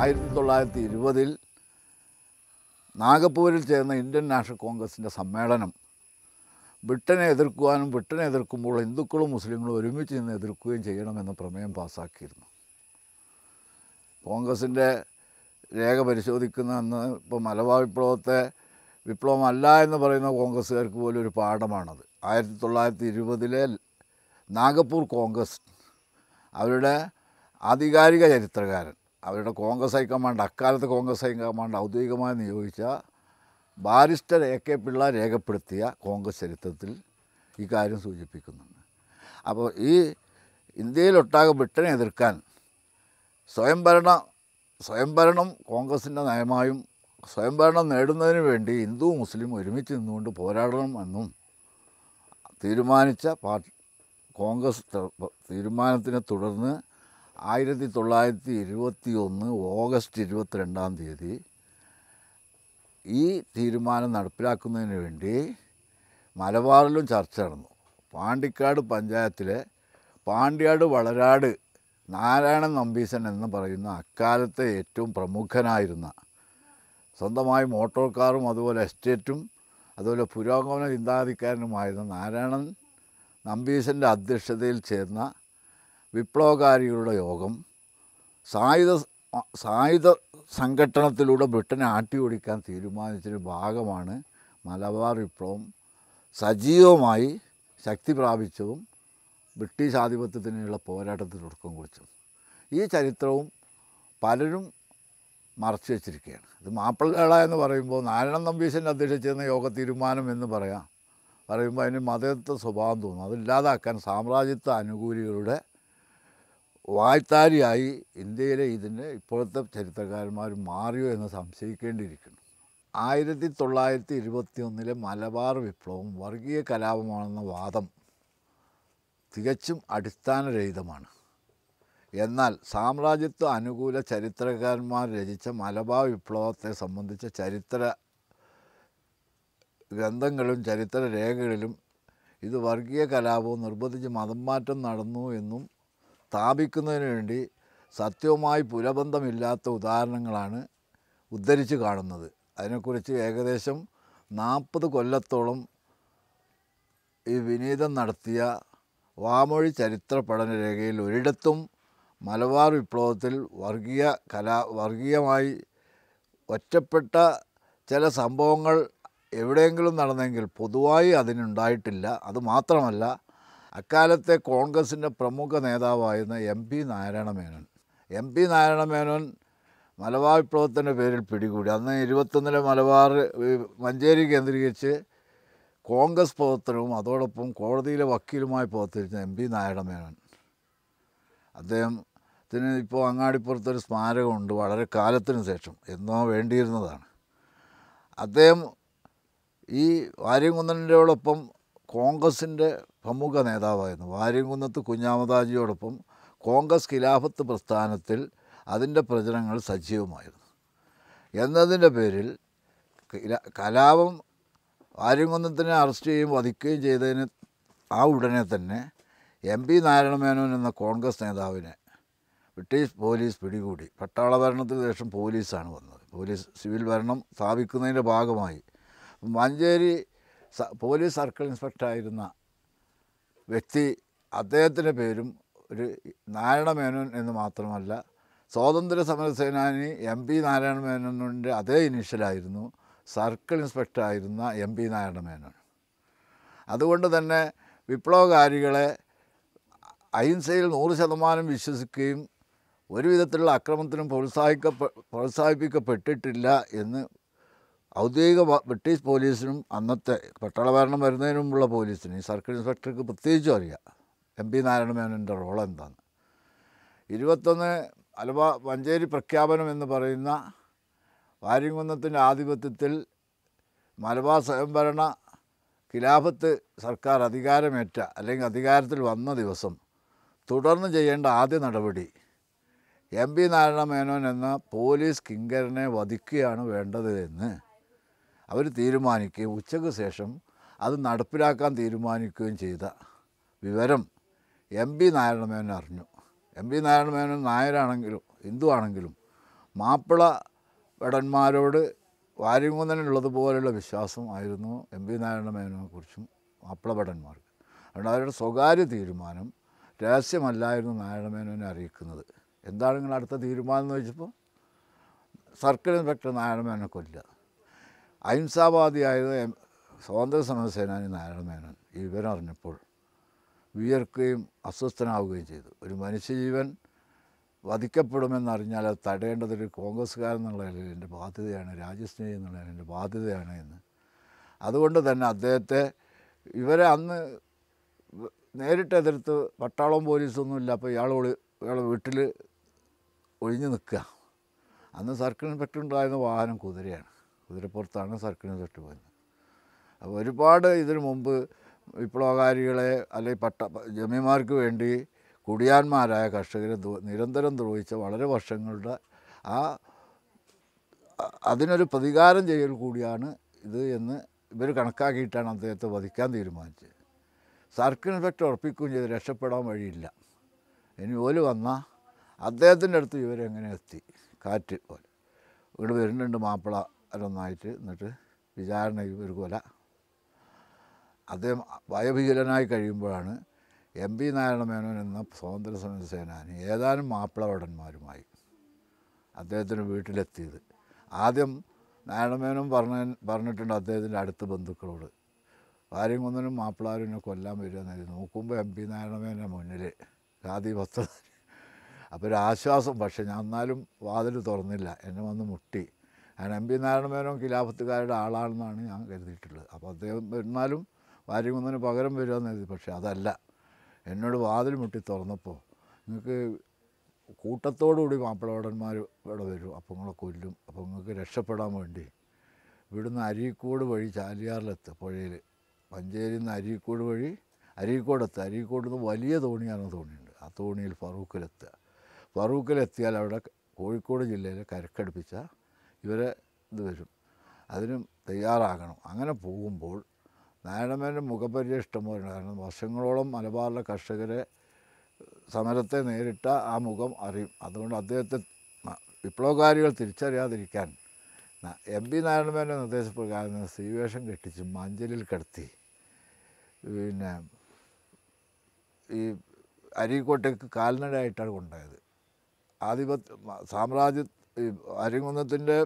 ആയിരത്തി തൊള്ളായിരത്തി ഇരുപതിൽ നാഗപ്പൂരിൽ ചേർന്ന ഇന്ത്യൻ നാഷണൽ കോൺഗ്രസിന്റെ സമ്മേളനം ബ്രിട്ടനെ എതിർക്കുവാനും ബ്രിട്ടനെ എതിർക്കുമ്പോൾ ഹിന്ദുക്കളും മുസ്ലിങ്ങളും ഒരുമിച്ച് നിന്ന് എതിർക്കുകയും ചെയ്യണമെന്ന പ്രമേയം പാസ്സാക്കിയിരുന്നു. കോൺഗ്രസിന്റെ രേഖ പരിശോധിക്കുന്ന അന്ന് ഇപ്പോൾ മലബാർ വിപ്ലവത്തെ വിപ്ലവം അല്ല എന്ന് പറയുന്ന കോൺഗ്രസ്സുകാർക്ക് പോലും ഒരു പാഠമാണത്. ആയിരത്തി തൊള്ളായിരത്തി ഇരുപതിലെ നാഗപ്പൂർ കോൺഗ്രസ് അവരുടെ ആധികാരിക ചരിത്രകാരൻ അവരുടെ കോൺഗ്രസ് ഹൈക്കമാൻഡ് അക്കാലത്ത് കോൺഗ്രസ് ഹൈക്കമാൻഡ് ഔദ്യോഗികമായി നിയോഗിച്ച ബാരിസ്റ്റർ എ കെ പിള്ള രേഖപ്പെടുത്തിയ കോൺഗ്രസ് ചരിത്രത്തിൽ ഈ കാര്യം സൂചിപ്പിക്കുന്നുണ്ട്. അപ്പോൾ ഈ ഇന്ത്യയിലൊട്ടാകെ ബ്രിട്ടനെ എതിർക്കാൻ സ്വയംഭരണ സ്വയംഭരണം കോൺഗ്രസിന്റെ നയമായും സ്വയംഭരണം നേടുന്നതിന് വേണ്ടി ഹിന്ദു മുസ്ലിം ഒരുമിച്ച് നിന്നുകൊണ്ട് പോരാടണം എന്നും തീരുമാനിച്ച പാർട്ടി കോൺഗ്രസ് തീരുമാനത്തിനെ തുടർന്ന് ആയിരത്തി തൊള്ളായിരത്തി ഇരുപത്തി ഒന്ന് ഓഗസ്റ്റ് ഇരുപത്തിരണ്ടാം തീയതി ഈ തീരുമാനം നടപ്പിലാക്കുന്നതിന് വേണ്ടി മലബാറിലും ചർച്ച നടന്നു. പാണ്ടിക്കാട് പഞ്ചായത്തിലെ പാണ്ഡ്യാട് വളരാട് നാരായണൻ നമ്പീസൻ എന്ന് പറയുന്ന അക്കാലത്തെ ഏറ്റവും പ്രമുഖനായിരുന്ന സ്വന്തമായി മോട്ടോർ കാറും അതുപോലെ എസ്റ്റേറ്റും അതുപോലെ പുരോഗമന ചിന്താഗതിക്കാരനുമായിരുന്ന നാരായണൻ നമ്പീശന്റെ അധ്യക്ഷതയിൽ ചേർന്ന വിപ്ലവകാരികളുടെ യോഗം സായുധ സായുധ സംഘട്ടനത്തിലൂടെ ബ്രിട്ടനെ ആട്ടി ഓടിക്കാൻ തീരുമാനിച്ചൊരു ഭാഗമാണ് മലബാർ വിപ്ലവം. സജീവമായി ശക്തി പ്രാപിച്ചതും ബ്രിട്ടീഷ് ആധിപത്യത്തിനുള്ള പോരാട്ടത്തിന് തുടക്കം കുറിച്ചതും. ഈ ചരിത്രവും പലരും മറച്ചു വച്ചിരിക്കുകയാണ്. ഇത് മാപ്പിളകേള എന്ന് പറയുമ്പോൾ നാരായണൻ നമ്പീശന്റെ അധ്യക്ഷിച്ചിരുന്ന യോഗ തീരുമാനം എന്ന് പറയാം. പറയുമ്പോൾ അതിന് മതത്വ സ്വഭാവം തോന്നും. അതില്ലാതാക്കാൻ സാമ്രാജ്യത്വ അനുകൂലികളുടെ വായ്ത്താരിയായി ഇന്ത്യയിലെ ഇതിന് ഇപ്പോഴത്തെ ചരിത്രകാരന്മാർ മാറിയോ എന്ന് സംശയിക്കേണ്ടിയിരിക്കുന്നു. ആയിരത്തി തൊള്ളായിരത്തി ഇരുപത്തി ഒന്നിലെ മലബാർ വിപ്ലവം വർഗീയ കലാപമാണെന്ന വാദം തികച്ചും അടിസ്ഥാനരഹിതമാണ്. എന്നാൽ സാമ്രാജ്യത്വ അനുകൂല ചരിത്രകാരന്മാർ രചിച്ച മലബാർ വിപ്ലവത്തെ സംബന്ധിച്ച ചരിത്ര ഗ്രന്ഥങ്ങളും ചരിത്ര രേഖകളിലും ഇത് വർഗീയ കലാപവും നിർബന്ധിച്ച് മതം മാറ്റം നടന്നു എന്നും സ്ഥാപിക്കുന്നതിന് വേണ്ടി സത്യവുമായി പുലബന്ധമില്ലാത്ത ഉദാഹരണങ്ങളാണ് ഉദ്ധരിച്ച് കാണുന്നത്. അതിനെക്കുറിച്ച് ഏകദേശം നാൽപ്പത് കൊല്ലത്തോളം ഈ വിനീതം നടത്തിയ വാമൊഴി ചരിത്ര പഠന രേഖയിൽ ഒരിടത്തും മലബാർ വിപ്ലവത്തിൽ വർഗീയ കലാ വർഗീയമായി ഒറ്റപ്പെട്ട ചില സംഭവങ്ങൾ എവിടെയെങ്കിലും നടന്നെങ്കിൽ പൊതുവായി അതിനുണ്ടായിട്ടില്ല. അതുമാത്രമല്ല അക്കാലത്തെ കോൺഗ്രസിന്റെ പ്രമുഖ നേതാവായിരുന്ന M P Narayana Menon M P Narayana Menon Malabar വിപ്ലവത്തിന്റെ പേരിൽ പിടികൂടി. അന്ന് ഇരുപത്തൊന്നിലെ മലബാർ മഞ്ചേരി കേന്ദ്രീകരിച്ച് കോൺഗ്രസ് പ്രവർത്തനവും അതോടൊപ്പം കോടതിയിലെ വക്കീലുമായി പ്രവർത്തിച്ച എം പി നാരായണ മേനോൻ അദ്ദേഹത്തിന് ഇപ്പോൾ അങ്ങാടിപ്പുറത്തൊരു സ്മാരകമുണ്ട് വളരെ കാലത്തിന് ശേഷം എന്നോ വേണ്ടിയിരുന്നതാണ്. അദ്ദേഹം ഈ വാര്യംകുന്നനോടൊപ്പം കോൺഗ്രസിന്റെ പ്രമുഖ നേതാവായിരുന്നു വാര്യംകുന്നത്ത് കുഞ്ഞാമദാജിയോടൊപ്പം കോൺഗ്രസ് ഖിലാഫത്ത് പ്രസ്ഥാനത്തിൽ അതിന്റെ പ്രചരണങ്ങൾ സജീവമായിരുന്നു. എന്നതിന്റെ പേരിൽ കില- കലാപം വാര്യംകുന്നത്തിനെ അറസ്റ്റ് ചെയ്യുകയും വധിക്കുകയും ചെയ്തതിന് ആ ഉടനെ തന്നെ എം പി നാരായണ മേനോൻ എന്ന കോൺഗ്രസ് നേതാവിനെ ബ്രിട്ടീഷ് പോലീസ് പിടികൂടി. പട്ടാള ഭരണത്തിന് ശേഷം പോലീസാണ് വന്നത്. പോലീസ് സിവിൽ ഭരണം സ്ഥാപിക്കുന്നതിന്റെ ഭാഗമായി. മഞ്ചേരി പോലീസ് സർക്കിൾ ഇൻസ്പെക്ടറായിരുന്ന വ്യക്തി അദ്ദേഹത്തിന്റെ പേരും ഒരു നാരായണ മേനോൻ എന്ന് മാത്രമല്ല സ്വാതന്ത്ര്യ സമര സേനാനി എം പി നാരായണ മേനോന്റെ അതേ ഇനീഷ്യലായിരുന്നു സർക്കിൾ ഇൻസ്പെക്ടറായിരുന്ന എം പി നാരായണ മേനോൻ. അതുകൊണ്ട് തന്നെ വിപ്ലവകാരികളെ അഹിംസയിൽ നൂറ് ശതമാനം വിശ്വസിക്കുകയും ഒരു വിധത്തിലുള്ള അക്രമത്തിനും പ്രോത്സാഹിക്ക പ്രോത്സാഹിപ്പിക്കപ്പെട്ടിട്ടില്ല എന്ന് ഔദ്യോഗിക ബ്രിട്ടീഷ് പോലീസിനും അന്നത്തെ പട്ടാള ഭരണം വരുന്നതിന് മുമ്പുള്ള പോലീസിന് ഈ സർക്കിൾ ഇൻസ്പെക്ടർക്ക് പ്രത്യേകിച്ചും അറിയാം. എം പി നാരായണ മേനോന്റെ റോൾ എന്താണ്. ഇരുപത്തൊന്ന് അലവ മഞ്ചേരി പ്രഖ്യാപനം എന്ന് പറയുന്ന വാര്യംകുന്നത്തിന്റെ ആധിപത്യത്തിൽ മലബാർ സ്വയംഭരണ ഖിലാഫത്ത് സർക്കാർ അധികാരമേറ്റ അല്ലെങ്കിൽ അധികാരത്തിൽ വന്ന ദിവസം തുടർന്ന് ചെയ്യേണ്ട ആദ്യ നടപടി എം പി നാരായണ മേനോൻ എന്ന പോലീസ് കിങ്കരനെ വധിക്കുകയാണ് വേണ്ടത് എന്ന് അവർ തീരുമാനിക്കുകയും ഉച്ചയ്ക്ക് ശേഷം അത് നടപ്പിലാക്കാൻ തീരുമാനിക്കുകയും ചെയ്ത വിവരം എം പി നാരായണ മേനോൻ അറിഞ്ഞു. എം പി നാരായണ മേനോൻ നായരാണെങ്കിലും ഹിന്ദു ആണെങ്കിലും മാപ്പിള ഭടന്മാരോട് വാര്യങ്കുന്നനുള്ളതുപോലെയുള്ള വിശ്വാസം ആയിരുന്നു എം പി നാരായണ മേനോനെക്കുറിച്ചും മാപ്പിള ഭടന്മാർക്ക് അതുകൊണ്ട് അവരുടെ സ്വകാര്യ തീരുമാനം രഹസ്യമല്ലായിരുന്നു നാരായണ മേനോനെ അറിയിക്കുന്നത്. എന്താണ് നിങ്ങൾ അടുത്ത തീരുമാനം എന്ന് വെച്ചപ്പോൾ സർക്കിൾ ഇൻസ്പെക്ടർ നാരായണ മേനോനെ കൊല്ലുക. അഹിംസാവാദിയായത് സ്വാതന്ത്ര്യ സമര സേനാനി നാരായണമേനോൻ ഈ വിവരം അറിഞ്ഞപ്പോൾ വിയർക്കുകയും അസ്വസ്ഥനാവുകയും ചെയ്തു. ഒരു മനുഷ്യജീവൻ വധിക്കപ്പെടുമെന്നറിഞ്ഞാൽ അത് തടയേണ്ടത് ഒരു കോൺഗ്രസ്സുകാരൻ എന്നുള്ള നിലയിൽ എന്റെ ബാധ്യതയാണ് രാജ്യസ്നേഹി എന്നുള്ള എന്റെ ബാധ്യതയാണ് എന്ന്. അതുകൊണ്ട് തന്നെ അദ്ദേഹത്തെ ഇവരെ അന്ന് നേരിട്ട് എതിർത്ത് പട്ടാളവും പോലീസൊന്നുമില്ല അപ്പോൾ ഇയാൾ ഇയാളെ വീട്ടിൽ ഒഴിഞ്ഞു നിൽക്കുക. അന്ന് സർക്കിൾ ഇൻസ്പെക്ടർ ഉണ്ടായിരുന്ന വാഹനം കുതിരയാണ്. കുതിരപ്പുറത്താണ് സർക്കിൾ തൊട്ട് പോയത് അപ്പോൾ ഒരുപാട് ഇതിനു മുമ്പ് വിപ്ലവകാരികളെ അല്ലെങ്കിൽ പട്ട ജമിമാർക്ക് വേണ്ടി കുടിയാന്മാരായ കർഷകരെ നിരന്തരം ദ്രോഹിച്ച വളരെ വർഷങ്ങളുടെ ആ അതിനൊരു പ്രതികാരം ചെയ്യൽ കൂടിയാണ് ഇത് എന്ന് ഇവർ കണക്കാക്കിയിട്ടാണ് അദ്ദേഹത്തെ വധിക്കാൻ തീരുമാനിച്ചത്. സർക്കിൾ ഇൻസ്പെക്ടർ ഉറപ്പിക്കുകയും ചെയ്ത് രക്ഷപ്പെടാൻ വഴിയില്ല. ഇനി ഓൽ വന്നാൽ അദ്ദേഹത്തിന്റെ അടുത്ത് ഇവരെങ്ങനെ എത്തി? കാറ്റ് പോലെ. ഇവിടെ വരുന്നുണ്ട് മാപ്പിള ഒന്നായിട്ട് എന്നിട്ട് വിചാരണ ഒരു കൊല. അദ്ദേഹം വയോഭീകരനായി കഴിയുമ്പോഴാണ് എം പി നാരായണമേനോൻ എന്ന സ്വാതന്ത്ര്യ സമര സേനാനി ഏതാനും മാപ്പിളവടന്മാരുമായി അദ്ദേഹത്തിന്റെ വീട്ടിലെത്തിയത്. ആദ്യം നാരായണമേനോൻ പറഞ്ഞ പറഞ്ഞിട്ടുണ്ട് അദ്ദേഹത്തിന്റെ അടുത്ത ബന്ധുക്കളോട്. വാര്യംകുന്നനും എന്നെ കൊല്ലാൻ വരികയെന്നായിരുന്നു നോക്കുമ്പോൾ എം പി നാരായണമേനോന്റെ മുന്നിൽ ഖാദി വസ്ത്ര അപ്പോൾ ഒരു ആശ്വാസം. പക്ഷേ ഞാൻ എന്നാലും വാതിൽ തുറന്നില്ല. എന്നെ വന്ന് മുട്ടി. കാരണം എം പി നാരായണമേനോൻ ഖിലാഫത്തുകാരുടെ ആളാണെന്നാണ് ഞാൻ കരുതിയിട്ടുള്ളത്. അപ്പോൾ അദ്ദേഹം വരുന്നാലും വാര്യകുന്നതിന് പകരം വരുമെന്ന് കരുതി. പക്ഷേ അതല്ല. എന്നോട് വാതിൽ മുട്ടി തുറന്നപ്പോൾ നിങ്ങൾക്ക് കൂട്ടത്തോടുകൂടി മാപ്പിളവടന്മാർ ഇവിടെ വരും. അപ്പോൾ നിങ്ങളെ കൊല്ലും. അപ്പോൾ നിങ്ങൾക്ക് രക്ഷപ്പെടാൻ വേണ്ടി ഇവിടുന്ന് അരീക്കോട് വഴി ചാലിയാറിലെത്തുക പുഴയിൽ. പഞ്ചേരിയിൽ നിന്ന് അരീക്കോട് വഴി അരീക്കോടെത്തുക അരീക്കോട് നിന്ന് വലിയ തോണിയാണ് തോണിയുണ്ട് ആ തോണിയിൽ ഫറൂഖിലെത്തുക. ഫറൂഖിലെത്തിയാൽ അവിടെ കോഴിക്കോട് ജില്ലയിലെ കരക്കടുപ്പിച്ച ഇവരെ ഇത് വരും. അതിനും തയ്യാറാകണം. അങ്ങനെ പോകുമ്പോൾ നാരായണമേന്റെ മുഖപരിചയം ഇഷ്ടംപോലെ കാരണം വർഷങ്ങളോളം മലബാറിലെ കർഷകരെ സമരത്തെ നേരിട്ട ആ മുഖം അറിയും. അതുകൊണ്ട് അദ്ദേഹത്തെ വിപ്ലവകാരികൾ തിരിച്ചറിയാതിരിക്കാൻ എം പി നാരായണമേന്റെ നിർദ്ദേശപ്രകാരം സ്ത്രീവേഷം കെട്ടിച്ച് മഞ്ചലിൽ കിടത്തി. പിന്നെ ഈ അരീക്കോട്ടേക്ക് കാൽനടയായിട്ടാണ് കൊണ്ടുപോയത്. ആധിപത്യ സാമ്രാജ്യ ഈ അരിങ്കുന്നത്തിന്റെ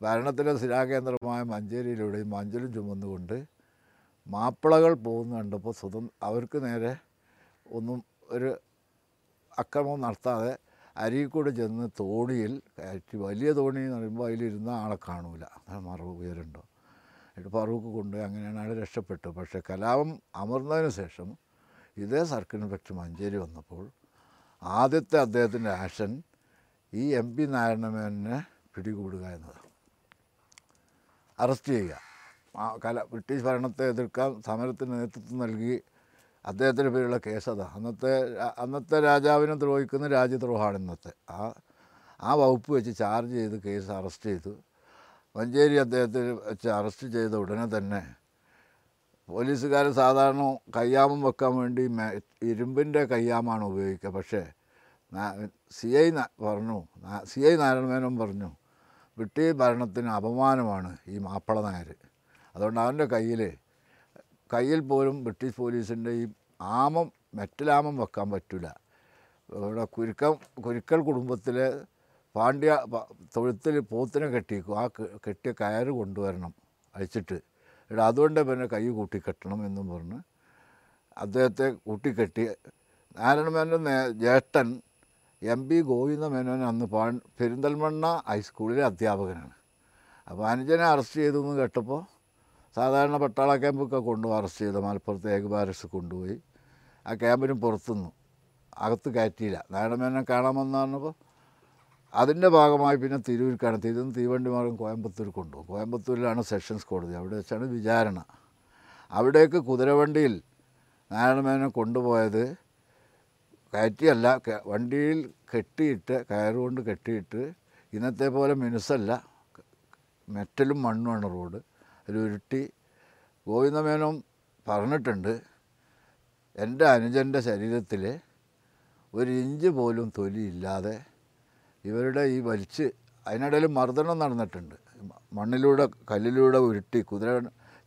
ഭരണത്തിലെ സ്ഥിരാകേന്ദ്രമായ മഞ്ചേരിയിലൂടെ ഈ മഞ്ചലും ചുമന്നുകൊണ്ട് മാപ്പിളകൾ പോകുന്ന കണ്ടപ്പോൾ സ്വതം അവർക്ക് നേരെ ഒന്നും ഒരു അക്രമം നടത്താതെ അരീക്കൂടെ ചെന്ന് തോണിയിൽ കയറ്റി വലിയ തോണി എന്ന് പറയുമ്പോൾ അതിലിരുന്ന ആളെ കാണൂല. മറവ് ഉയരുണ്ടോ. എന്നിട്ട് ഫറൂഖ് കൊണ്ടുപോയി അങ്ങനെയാണ് അയാൾ രക്ഷപ്പെട്ടു പക്ഷേ കലാപം അമർന്നതിന് ശേഷം ഇതേ സർക്കിൾ ഇൻഫെക്ഷൻ മഞ്ചേരി വന്നപ്പോൾ ആദ്യത്തെ അദ്ദേഹത്തിന്റെ ആക്ഷൻ ഈ എം പി നാരായണമേനെ പിടികൂടുക എന്നതാണ് അറസ്റ്റ് ചെയ്യുക. കല ബ്രിട്ടീഷ് ഭരണത്തെ എതിർക്കാൻ സമരത്തിന് നേതൃത്വം നൽകി അദ്ദേഹത്തിന്റെ പേരുള്ള കേസ് അതാണ് അന്നത്തെ അന്നത്തെ രാജാവിനെ ദ്രോഹിക്കുന്ന രാജ്യദ്രോഹമാണ് ഇന്നത്തെ. ആ ആ വകുപ്പ് വെച്ച് ചാർജ് ചെയ്ത് കേസ് അറസ്റ്റ് ചെയ്തു. മഞ്ചേരി അദ്ദേഹത്തെ വെച്ച് അറസ്റ്റ് ചെയ്ത ഉടനെ തന്നെ പോലീസുകാർ സാധാരണ കയ്യാമം വെക്കാൻ വേണ്ടി ഇരുമ്പിന്റെ കയ്യാമാണ് ഉപയോഗിക്കുക. പക്ഷേ സി ഐ പറഞ്ഞു. സി ഐ നാരായണമേനോൻ പറഞ്ഞു ബ്രിട്ടീഷ് ഭരണത്തിന് അപമാനമാണ് ഈ മാപ്പിള നായർ അതുകൊണ്ട് അവന്റെ കയ്യിൽ കയ്യിൽ പോലും ബ്രിട്ടീഷ് പോലീസിന്റെ ഈ ആമം മെറ്റലാമം വെക്കാൻ പറ്റില്ല ഇവിടെ കുരുക്കം കുരുക്കൽ കുടുംബത്തിലെ പാണ്ഡ്യ തൊഴുത്തിൽ പോത്തിനെ കെട്ടിക്കും ആ കെട്ടിയ കയറ് കൊണ്ടുവരണം അഴിച്ചിട്ട്. ഇവിടെ അതുകൊണ്ട് പിന്നെ കൈ കൂട്ടിക്കെട്ടണം എന്നും പറഞ്ഞ് അദ്ദേഹത്തെ കൂട്ടിക്കെട്ടി. നാരായണമേന്റെ ജ്യേഷ്ഠൻ എം പി ഗോവിന്ദ മേനോൻ അന്ന് പാ പെരിന്തൽമണ്ണ ഹൈസ്കൂളിലെ അധ്യാപകനാണ്. അപ്പോൾ അനുജനെ അറസ്റ്റ് ചെയ്തു എന്ന് കേട്ടപ്പോൾ സാധാരണ പട്ടാള ക്യാമ്പൊക്കെ കൊണ്ടുപോയി അറസ്റ്റ് ചെയ്ത. മലപ്പുറത്ത് ഏക കൊണ്ടുപോയി. ആ ക്യാമ്പിന് പുറത്തുനിന്നു. അകത്ത് കയറ്റിയില്ല. നാരായണമേനോൻ കാണാമെന്ന് പറഞ്ഞപ്പോൾ അതിന്റെ ഭാഗമായി പിന്നെ തിരൂർക്കാണ് തിരുന്ന് തീവണ്ടി മാർഗം കോയമ്പത്തൂർ കൊണ്ടുപോകും. കോയമ്പത്തൂരിലാണ് സെഷൻസ് കോടതി. അവിടെ വെച്ചാണ് വിചാരണ. അവിടേക്ക് കുതിരവണ്ടിയിൽ നാരായണമേനെ കൊണ്ടുപോയത് കയറ്റിയല്ല വണ്ടിയിൽ കെട്ടിയിട്ട് കയറുകൊണ്ട് കെട്ടിയിട്ട് ഇന്നത്തെ പോലെ മിനുസല്ല മെറ്റലും മണ്ണുമാണ് റോഡ്. അതിലുരുട്ടി ഗോവിന്ദമേനോൻ പറഞ്ഞിട്ടുണ്ട് എന്റെ അനുജന്റെ ശരീരത്തിൽ ഒരു ഇഞ്ച് പോലും തൊലിയില്ലാതെ ഇവരുടെ ഈ വലിച്ച് അതിനിടയിൽ മർദ്ദനം നടന്നിട്ടുണ്ട്. മണ്ണിലൂടെ കല്ലിലൂടെ ഉരുട്ടി കുതിര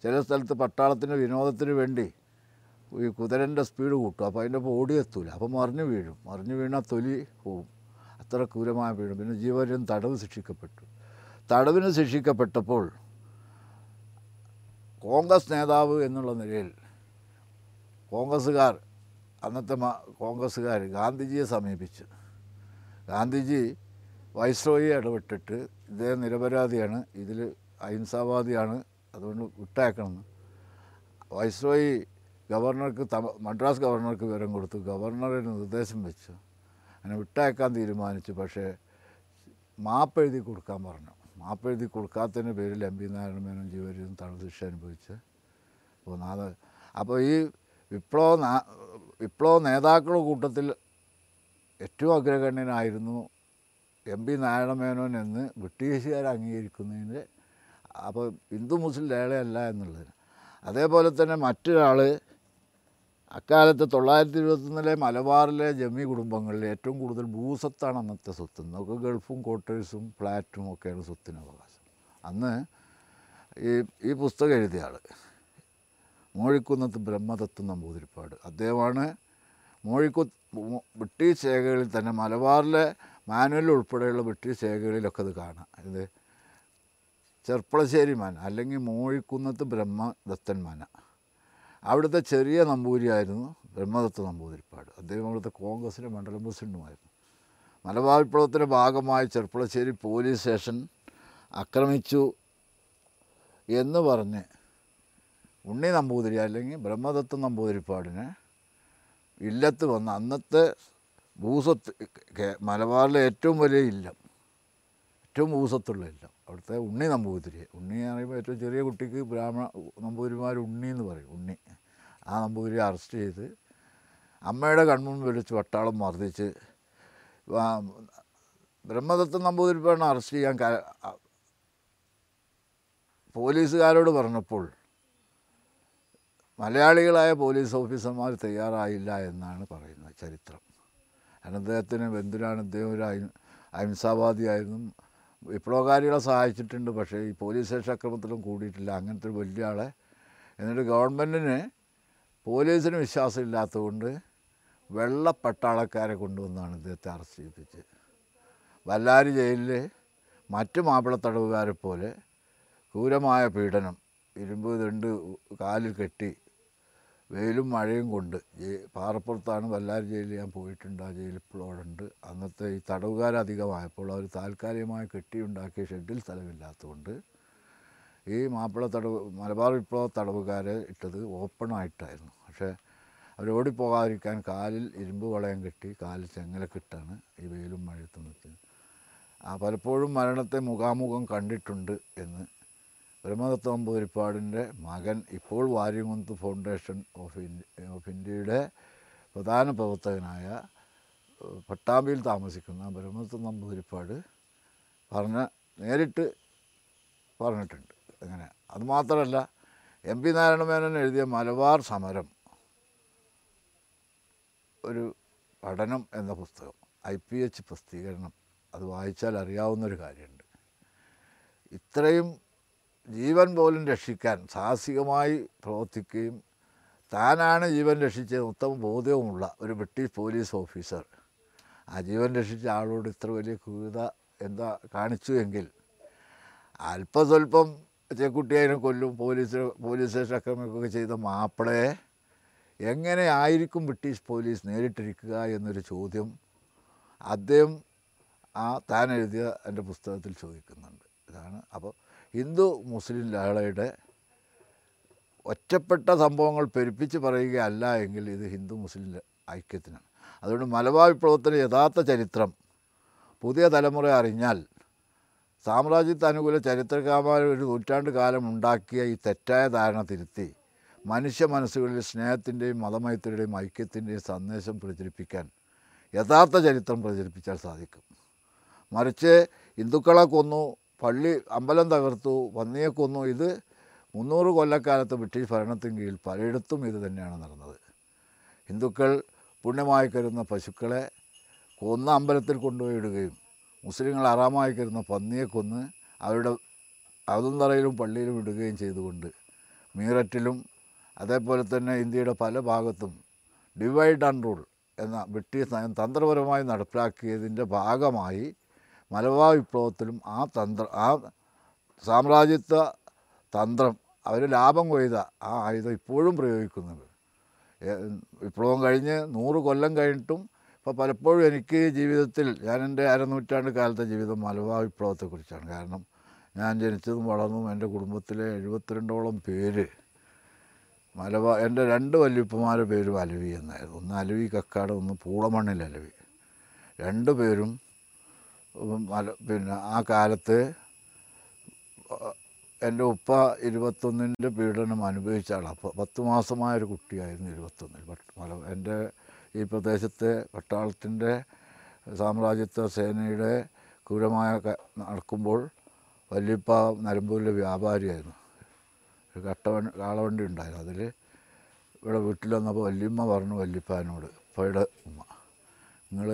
ചില സ്ഥലത്ത് പട്ടാളത്തിന് വിനോദത്തിന് വേണ്ടി ഈ കുതിരന്റെ സ്പീഡ് കൂട്ടും. അപ്പോൾ അതിന്റെ ഓടി എത്തൂല. അപ്പോൾ മറിഞ്ഞു വീഴും. മറിഞ്ഞു വീണാൽ തൊലി പോവും. അത്ര ക്രൂരമായ വീഴും. പിന്നെ ജീവനും തടവ് ശിക്ഷിക്കപ്പെട്ടു. തടവിന് ശിക്ഷിക്കപ്പെട്ടപ്പോൾ കോൺഗ്രസ് നേതാവ് എന്നുള്ള നിലയിൽ കോൺഗ്രസ്സുകാർ അന്നത്തെ കോൺഗ്രസ്സുകാർ ഗാന്ധിജിയെ സമീപിച്ചു. ഗാന്ധിജി വൈസ്രോയി ഇടപെട്ടിട്ട് ഇദ്ദേഹം നിരപരാധിയാണ്. ഇതിൽ അഹിംസാവാദിയാണ്. അതുകൊണ്ട് വിട്ടയക്കണമെന്ന്. വൈസ്രോയി ഗവർണർക്ക് മദ്രാസ് ഗവർണർക്ക് വിവരം കൊടുത്തു. ഗവർണറിന് നിർദ്ദേശം വെച്ചു. അങ്ങനെ വിട്ടയക്കാൻ തീരുമാനിച്ചു. പക്ഷേ മാപ്പ് എഴുതി കൊടുക്കാൻ പറഞ്ഞു. മാപ്പ് എഴുതി കൊടുക്കാത്തതിന്റെ പേരിൽ എം പി നാരായണ മേനോൻ ജീവരും തടവ് ശിക്ഷ അനുഭവിച്ച്. പോന്നത് അപ്പോൾ ഈ വിപ്ലവ വിപ്ലവ നേതാക്കളുടെ കൂട്ടത്തിൽ ഏറ്റവും അഗ്രഗണ്യനായിരുന്നു എം പി നാരായണ മേനോൻ എന്ന് ബ്രിട്ടീഷുകാർ അംഗീകരിക്കുന്നതിന് അപ്പോൾ ഹിന്ദു മുസ്ലിം ലേളയല്ല എന്നുള്ളത് അതേപോലെ തന്നെ മറ്റൊരാൾ അക്കാലത്ത് തൊള്ളായിരത്തി ഇരുപത്തൊന്നിലെ മലബാറിലെ ജമ്മി കുടുംബങ്ങളിൽ ഏറ്റവും കൂടുതൽ ഭൂസ്വത്താണ് അന്നത്തെ സ്വത്ത്. നമുക്ക് ഗൾഫും ക്വാർട്ടേഴ്സും ഫ്ലാറ്റും ഒക്കെയാണ് സ്വത്തിന് അവകാശം. അന്ന് ഈ ഈ പുസ്തകം എഴുതിയ ആൾ മോഴിക്കുന്നത്ത് ബ്രഹ്മതത്വം നമ്പൂതിരിപ്പാട്. അദ്ദേഹമാണ് മോഴിക്കു ബ്രിട്ടീഷ് രേഖകളിൽ തന്നെ മലബാറിലെ മാനുവൽ ഉൾപ്പെടെയുള്ള ബ്രിട്ടീഷ് രേഖകളിലൊക്കെ അത് കാണാം. ഇത് ചെർപ്പളശ്ശേരി മാന അല്ലെങ്കിൽ മോഴിക്കുന്നത്ത് ബ്രഹ്മദത്തൻ മന. അവിടുത്തെ ചെറിയ നമ്പൂരിയായിരുന്നു ബ്രഹ്മദത്ത നമ്പൂതിരിപ്പാട്. അദ്ദേഹം അവിടുത്തെ കോൺഗ്രസിന്റെ മണ്ഡലം പ്രസിഡന്റുമായിരുന്നു മലബാർ വിപ്ലവത്തിന്റെ ഭാഗമായി ചെർപ്പളശ്ശേരി പോലീസ് സ്റ്റേഷൻ ആക്രമിച്ചു എന്ന് പറഞ്ഞ് ഉണ്ണി നമ്പൂതിരി അല്ലെങ്കിൽ ബ്രഹ്മദത്ത നമ്പൂതിരിപ്പാടിനെ ഇല്ലത്ത് വന്ന് അന്നത്തെ ഭൂസ്വത്ത് മലബാറിലെ ഏറ്റവും വലിയ ഇല്ലം ഏറ്റവും ഭൂസ്വത്തുള്ള ഇല്ലം അവിടുത്തെ ഉണ്ണി നമ്പൂതിരി. ഉണ്ണി എന്ന് പറയുമ്പോൾ ഏറ്റവും ചെറിയ കുട്ടിക്ക് ബ്രാഹ്മണ നമ്പൂതിരിമാർ ഉണ്ണി എന്ന് പറയും ഉണ്ണി. ആ നമ്പൂതിരി അറസ്റ്റ് ചെയ്ത് അമ്മയുടെ കൺമുമ്പിൽ വിളിച്ച് വട്ടാളം മർദ്ദിച്ച് ബ്രഹ്മദത്ത നമ്പൂതിരിപ്പാണ് അറസ്റ്റ് ചെയ്യാൻ പോലീസുകാരോട് പറഞ്ഞപ്പോൾ മലയാളികളായ പോലീസ് ഓഫീസർമാർ തയ്യാറായില്ല എന്നാണ് പറയുന്നത് ചരിത്രം. കാരണം അദ്ദേഹത്തിന് ബന്ധുരാണ് അദ്ദേഹം ഒരു അഹിംസാവാദിയായിരുന്നു. വിപ്ലവകാരികളെ സഹായിച്ചിട്ടുണ്ട്. പക്ഷേ ഈ പോലീസ് സ്റ്റേഷൻ അക്രമത്തിലും കൂടിയിട്ടില്ല. അങ്ങനത്തെ ഒരു വലിയ ആളെ. എന്നിട്ട് ഗവൺമെന്റിന് പോലീസിന് വിശ്വാസമില്ലാത്തതുകൊണ്ട് വെള്ള പട്ടാളക്കാരെ കൊണ്ടുവന്നാണ് ഇദ്ദേഹത്തെ അറസ്റ്റ് ചെയ്യിപ്പിച്ചത്. വല്ലാരി ജയിലിൽ മറ്റു മാപ്പിളത്തടവുകാരെ പോലെ ക്രൂരമായ പീഡനം ഇരുമ്പ് ദണ്ട് കാലിൽ കെട്ടി വെയിലും മഴയും കൊണ്ട് പാറപ്പുറത്താണ് വല്ലാർ ജയിലിൽ ഞാൻ പോയിട്ടുണ്ട്. ആ ഉണ്ട്. അന്നത്തെ ഈ തടവുകാരധികമായപ്പോൾ അവർ താൽക്കാലികമായി കെട്ടിയുണ്ടാക്കിയ ഷെഡിൽ സ്ഥലമില്ലാത്തതുകൊണ്ട് ഈ മാപ്പിള തടവ് മലബാർ വിപ്ലവ തടവുകാരെ ഇട്ടത് ഓപ്പണായിട്ടായിരുന്നു പക്ഷേ അവരോടി പോകാതിരിക്കാൻ കാലിൽ ഇരുമ്പ് വളയം കെട്ടി കാലിൽ ചെങ്ങലക്കിട്ടാണ് ഈ വെയിലും മഴയത്തും ആ പലപ്പോഴും മരണത്തെ മുഖാമുഖം കണ്ടിട്ടുണ്ട് എന്ന് ബ്രഹ്മദത്ത നമ്പൂതിരിപ്പാടിന്റെ മകൻ ഇപ്പോൾ Variyankunnu foundation of India of ഇന്ത്യയുടെ പ്രധാന പ്രവർത്തകനായ പട്ടാമ്പിയിൽ താമസിക്കുന്ന ബ്രഹ്മദത്ത നമ്പൂതിരിപ്പാട് പറഞ്ഞ നേരിട്ട് പറഞ്ഞിട്ടുണ്ട്. അങ്ങനെ അതുമാത്രമല്ല എം പി നാരായണമേനോൻ എഴുതിയ മലബാർ സമരം ഒരു പഠനം എന്ന പുസ്തകം ഐ പി എച്ച് പ്രസിദ്ധീകരണം അത് വായിച്ചാൽ അറിയാവുന്നൊരു കാര്യമുണ്ട്. ഇത്രയും ജീവൻ പോലും രക്ഷിക്കാൻ സാഹസികമായി പ്രവർത്തിക്കുകയും താനാണ് ജീവൻ രക്ഷിച്ച ഉത്തമ ബോധ്യവുമുള്ള ഒരു ബ്രിട്ടീഷ് പോലീസ് ഓഫീസർ. ആ ജീവൻ രക്ഷിച്ച ആളോട് ഇത്ര വലിയ ക്രൂരത എന്താ കാണിച്ചു എങ്കിൽ അല്പസ്വല്പം ചെക്കുട്ടിയതിനെ കൊല്ലും പോലീസ് പോലീസ് സ്റ്റേഷൻ അക്രമിക്കുകയൊക്കെ ചെയ്ത മാപ്പിളയെ എങ്ങനെയായിരിക്കും ബ്രിട്ടീഷ് പോലീസ് നേരിട്ടിരിക്കുക എന്നൊരു ചോദ്യം അദ്ദേഹം ആ താൻ എഴുതിയ എന്റെ പുസ്തകത്തിൽ ചോദിക്കുന്നുണ്ട്. ഇതാണ്. അപ്പോൾ ഹിന്ദു മുസ്ലിം ലഹളയുടെ ഒറ്റപ്പെട്ട സംഭവങ്ങൾ പെരുപ്പിച്ച് പറയുകയല്ല എങ്കിൽ ഇത് ഹിന്ദു മുസ്ലിം ഐക്യത്തിനാണ്. അതുകൊണ്ട് മലബാർ വിപ്ലവത്തിന്റെ യഥാർത്ഥ ചരിത്രം പുതിയ തലമുറ അറിഞ്ഞാൽ സാമ്രാജ്യത്തെ അനുകൂല ചരിത്രകാരന്മാർ ഒരു നൂറ്റാണ്ട് കാലം ഉണ്ടാക്കിയ ഈ തെറ്റായ ധാരണ തിരുത്തി മനുഷ്യ മനസ്സുകളിൽ സ്നേഹത്തിന്റെയും മതമൈത്രിയുടെയും ഐക്യത്തിന്റെയും സന്ദേശം പ്രചരിപ്പിക്കാൻ യഥാർത്ഥ ചരിത്രം പ്രചരിപ്പിച്ചാൽ സാധിക്കും. മറിച്ച് ഹിന്ദുക്കളെ കൊന്നു പള്ളി അമ്പലം തകർത്തു. പന്നിയെ കൊന്നു. ഇത് മുന്നൂറ് കൊല്ലക്കാലത്ത് ബ്രിട്ടീഷ് ഭരണത്തിന് കീഴിൽ പലയിടത്തും ഇത് തന്നെയാണ് നടന്നത്. ഹിന്ദുക്കൾ പുണ്യമായി കരുതുന്ന പശുക്കളെ കൊന്ന അമ്പലത്തിൽ കൊണ്ടുപോയി ഇടുകയും മുസ്ലിങ്ങൾ അറാമായി കരുന്ന പന്നിയെ കൊന്ന് അവരുടെ അതുന്തറയിലും പള്ളിയിലും ഇടുകയും ചെയ്തുകൊണ്ട് മീററ്റിലും അതേപോലെ തന്നെ ഇന്ത്യയുടെ പല ഭാഗത്തും ഡിവൈഡ് ആൻഡ് റൂൾ എന്ന ബ്രിട്ടീഷ് നയം തന്ത്രപരമായി നടപ്പിലാക്കിയതിന്റെ ഭാഗമായി മലബാർ വിപ്ലവത്തിലും ആ തന്ത്ര ആ സാമ്രാജ്യത്വ തന്ത്രം അവർ ലാഭം കൊയ്ത ആ ആയുധം ഇപ്പോഴും പ്രയോഗിക്കുന്നുണ്ട്. വിപ്ലവം കഴിഞ്ഞ് നൂറ് കൊല്ലം കഴിഞ്ഞിട്ടും ഇപ്പോൾ പലപ്പോഴും എനിക്ക് ജീവിതത്തിൽ ഞാൻ എന്റെ അരനൂറ്റാണ്ട് കാലത്തെ ജീവിതം മലബാർ വിപ്ലവത്തെക്കുറിച്ചാണ് കാരണം ഞാൻ ജനിച്ചതും വളർന്നതും എന്റെ കുടുംബത്തിലെ എഴുപത്തിരണ്ടോളം പേര് മലബാർ എന്റെ രണ്ട് വല്യപ്പന്മാരുടെ പേരും അലവി എന്നായിരുന്നു. ഒന്ന് അലവി കക്കാട് ഒന്ന് പൂളമണ്ണിൽ അലവി. രണ്ടു പേരും പിന്നെ ആ കാലത്ത് എന്റെ ഉപ്പ ഇരുപത്തൊന്നിന്റെ പീഡനം അനുഭവിച്ച അപ്പോൾ പത്ത് മാസമായ ഒരു കുട്ടിയായിരുന്നു ഇരുപത്തൊന്നിൽ. മല എന്റെ ഈ പ്രദേശത്തെ പട്ടാളത്തിന്റെ സാമ്രാജ്യത്വ സേനയുടെ ക്രൂരമായ നടക്കുമ്പോൾ വല്യപ്പ നിലമ്പൂരിലെ വ്യാപാരിയായിരുന്നു. ഒരു കട്ടവണ്ടി കാളവണ്ടി ഉണ്ടായിരുന്നു. അതിൽ ഇവിടെ വീട്ടിൽ വന്നപ്പോൾ വല്യമ്മ പറഞ്ഞു വല്യപ്പാനോട് ഉപ്പയുടെ ഉമ്മ നിങ്ങൾ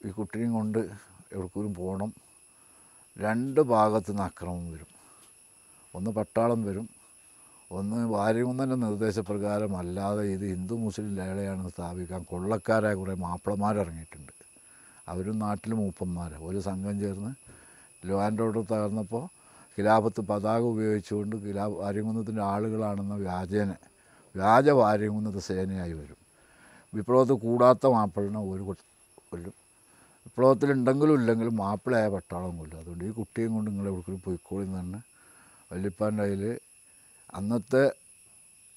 ഈ കുട്ടിനെയും കൊണ്ട് എവിടേക്കും പോകണം. രണ്ട് ഭാഗത്തു നിന്ന് അക്രമം വരും. ഒന്ന് പട്ടാളം വരും. ഒന്ന് വാര്യകുന്നന്റെ നിർദ്ദേശപ്രകാരം അല്ലാതെ ഇത് ഹിന്ദു മുസ്ലിം ലേളയാണ് സ്ഥാപിക്കാൻ കൊള്ളക്കാരായ കുറേ മാപ്പിളമാരിറങ്ങിയിട്ടുണ്ട്. അവരും നാട്ടിൽ മൂപ്പന്മാർ ഒരു സംഘം ചേർന്ന് ലോഹാൻഡോട് തകർന്നപ്പോൾ ഖിലാഫത്ത് പതാക ഉപയോഗിച്ചുകൊണ്ട് ഖിലാ വാര്യകുന്നത്തിന്റെ ആളുകളാണെന്ന വ്യാജേന വ്യാജ വാര്യകുന്നത്ത് സേനയായി വരും. വിപ്ലവത്തിൽ കൂടാത്ത മാപ്പിളിനെ ഒരു കൊല്ലും വിപ്ലവത്തിലുണ്ടെങ്കിലും ഇല്ലെങ്കിലും മാപ്പിളയായ പട്ടാളം കൊല്ലും അതുകൊണ്ട് ഈ കുട്ടിയും കൊണ്ട് നിങ്ങൾ എവിടേക്കും പോയിക്കോളി തന്നെ വല്യപ്പാന്റെ അന്നത്തെ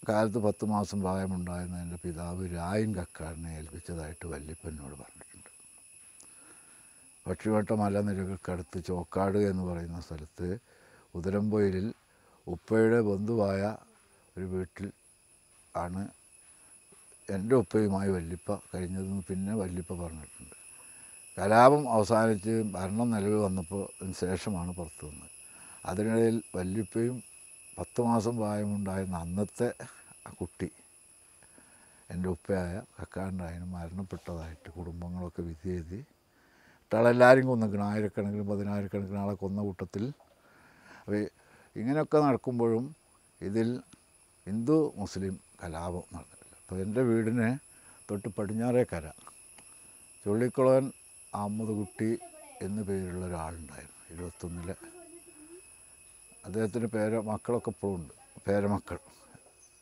കാലത്ത് പത്ത് മാസം പ്രായമുണ്ടായിരുന്ന എന്റെ പിതാവ് രായൻ കക്കാടിനെ ഏൽപ്പിച്ചതായിട്ട് വല്യപ്പനോട് പറഞ്ഞിട്ടുണ്ട്. പക്ഷിവട്ട മലനിരകൾക്കടുത്ത് ചോക്കാട് എന്ന് പറയുന്ന സ്ഥലത്ത് ഉദരമ്പൊയിലിൽ ഉപ്പയുടെ ബന്ധുവായ ഒരു വീട്ടിൽ ആണ് എന്റെ ഉപ്പയുമായി വല്ലിപ്പ കഴിഞ്ഞതെന്ന് പിന്നെ വല്ലിപ്പ പറഞ്ഞിട്ടുണ്ട്. കലാപം അവസാനിച്ച് ഭരണം നിലവിൽ വന്നപ്പോൾ ശേഷമാണ് പുറത്തു വന്നത്. അതിനിടയിൽ വല്യപ്പയും പത്ത് മാസം പ്രായമുണ്ടായിരുന്ന അന്നത്തെ കുട്ടി എന്റെ ഉപ്പയായ കക്കാണ്ടായനും മരണപ്പെട്ടതായിട്ട് കുടുംബങ്ങളൊക്കെ വിധി എഴുതി ഇട്ടാളെല്ലാവരും കൊന്നിക്കണം ആയിരക്കണക്കിന് പതിനായിരക്കണക്കിന് ആളെ കൊന്ന കൂട്ടത്തിൽ. അപ്പോൾ ഇങ്ങനെയൊക്കെ നടക്കുമ്പോഴും ഇതിൽ ഹിന്ദു മുസ്ലിം കലാപം നടന്നിട്ടില്ല അപ്പോൾ എന്റെ വീടിന് തൊട്ട് പടിഞ്ഞാറേ കര ചുള്ളിക്കുളവൻ അഹമ്മദ് കുട്ടി എന്നു പേരുള്ള ഒരാളുണ്ടായിരുന്നു എഴുപത്തൊന്നിലെ. അദ്ദേഹത്തിന്റെ പേര മക്കളൊക്കെ ഇപ്പോഴും ഉണ്ട്. പേരമക്കൾ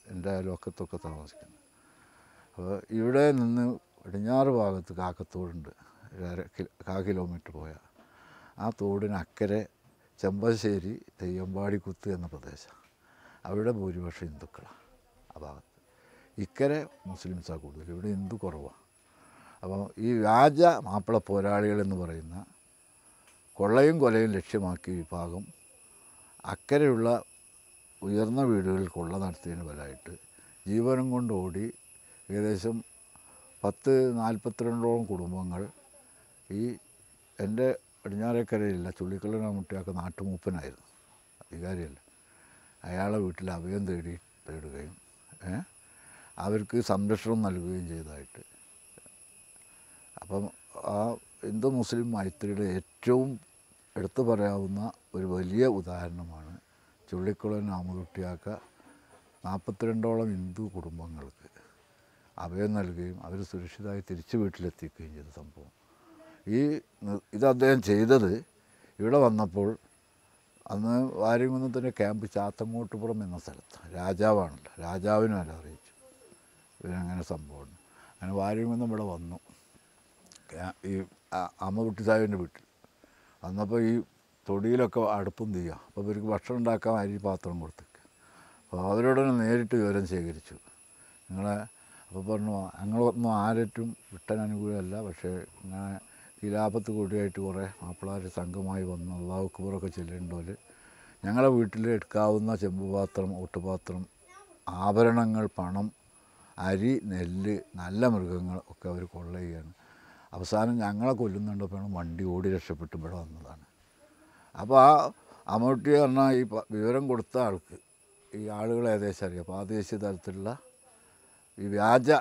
എന്റെ ലോക്കത്തൊക്കെ താമസിക്കുന്നു. അപ്പോൾ ഇവിടെ നിന്ന് പടിഞ്ഞാറ് ഭാഗത്ത് കാക്കത്തോടുണ്ട് ഒരു കാ കിലോമീറ്റർ പോയ ആ തോടിന് അക്കരെ ചെമ്പശ്ശേരി തെയ്യമ്പാടി കുത്ത് എന്ന പ്രദേശം. അവിടെ ഭൂരിപക്ഷം ഹിന്ദുക്കളാണ് ആ ഭാഗത്ത്. ഇക്കരെ മുസ്ലിംസാണ് കൂടുതൽ. ഇവിടെ ഹിന്ദു കുറവാണ്. അപ്പോൾ ഈ വ്യാജ മാപ്പിള പോരാളികൾ എന്ന് പറയുന്ന കൊള്ളയും കൊലയും ലക്ഷ്യമാക്കിയ വിഭാഗം അക്കരെയുള്ള ഉയർന്ന വീടുകളിൽ കൊള്ള നടത്തിയതിന് ഫലമായിട്ട് ജീവനം കൊണ്ട് ഓടി ഏകദേശം പത്ത് നാൽപ്പത്തിരണ്ടോളം കുടുംബങ്ങൾ ഈ എന്റെ പടിഞ്ഞാറേക്കരയില്ല ചുള്ളിക്കള്ളന മുട്ടിയാക്ക നാട്ടുമൂപ്പനായിരുന്നു. അധികാരിയല്ല. അയാളെ വീട്ടിൽ അഭയം തേടി തേടുകയും അവർക്ക് സംരക്ഷണം നൽകുകയും ചെയ്തതായിട്ട് അപ്പം ആ ഹിന്ദു മുസ്ലിം മൈത്രിയുടെ ഏറ്റവും എടുത്തു പറയാവുന്ന ഒരു വലിയ ഉദാഹരണമാണ് ചുള്ളിക്കുളൻ ആമകുട്ടിയാക്ക നാൽപ്പത്തിരണ്ടോളം ഹിന്ദു കുടുംബങ്ങൾക്ക് അഭയം നൽകുകയും അവർ സുരക്ഷിതമായി തിരിച്ചു വീട്ടിലെത്തിക്കുകയും ചെയ്ത സംഭവം. ഈ ഇത് അദ്ദേഹം ചെയ്തത് ഇവിടെ വന്നപ്പോൾ അന്ന് വാര്യംകുന്നത്തിന്റെ ക്യാമ്പ് ചാത്തങ്ങോട്ടുപുറം എന്ന സ്ഥലത്ത് രാജാവാണല്ലോ. രാജാവിനും അല്ല അറിയിച്ചു. ഇവരങ്ങനെ സംഭവമുണ്ട് അങ്ങനെ വാര്യംകുന്നം ഇവിടെ വന്നു. ഈ അമ്മ അമ്മകുട്ടി സാഹിബിന്റെ വീട്ടിൽ. അന്നപ്പോൾ ഈ തൊടിയിലൊക്കെ അടുപ്പും തീയാ അപ്പോൾ ഇവർക്ക് ഭക്ഷണം ഉണ്ടാക്കാൻ അരി പാത്രം കൊടുത്തേക്ക്. അപ്പോൾ അവരോട് നേരിട്ട് വിവരം ശേഖരിച്ചു. നിങ്ങളെ അപ്പോൾ പറഞ്ഞു ഞങ്ങളൊന്നും ആരറ്റും വിട്ടാൻ അനുകൂലമല്ല. പക്ഷേ ഇങ്ങനെ ഖിലാഫത്ത് കൂടിയായിട്ട് കുറേ മാപ്പിളാർ സംഘമായി വന്ന് അള്ളാഹു കുബറൊക്കെ ചെല്ലേണ്ടവർ ഞങ്ങളെ വീട്ടിൽ എടുക്കാവുന്ന ചെമ്പുപാത്രം ഓട്ടുപാത്രം ആഭരണങ്ങൾ പണം അരി നെല്ല് നല്ല മൃഗങ്ങൾ ഒക്കെ അവർ കൊള്ള ചെയ്യാണ് അവസാനം ഞങ്ങളെ കൊല്ലുന്നുണ്ടപ്പോഴാണ് വണ്ടി ഓടി രക്ഷപ്പെട്ട് ഇവിടെ വന്നതാണ്. അപ്പോൾ ആ അമ്മൂട്ടി പറഞ്ഞാൽ ഈ വിവരം കൊടുത്ത ആൾക്ക് ഈ ആളുകൾ ഏകദേശം അറിയാം. പ്രാദേശിക തലത്തിലുള്ള ഈ വ്യാജ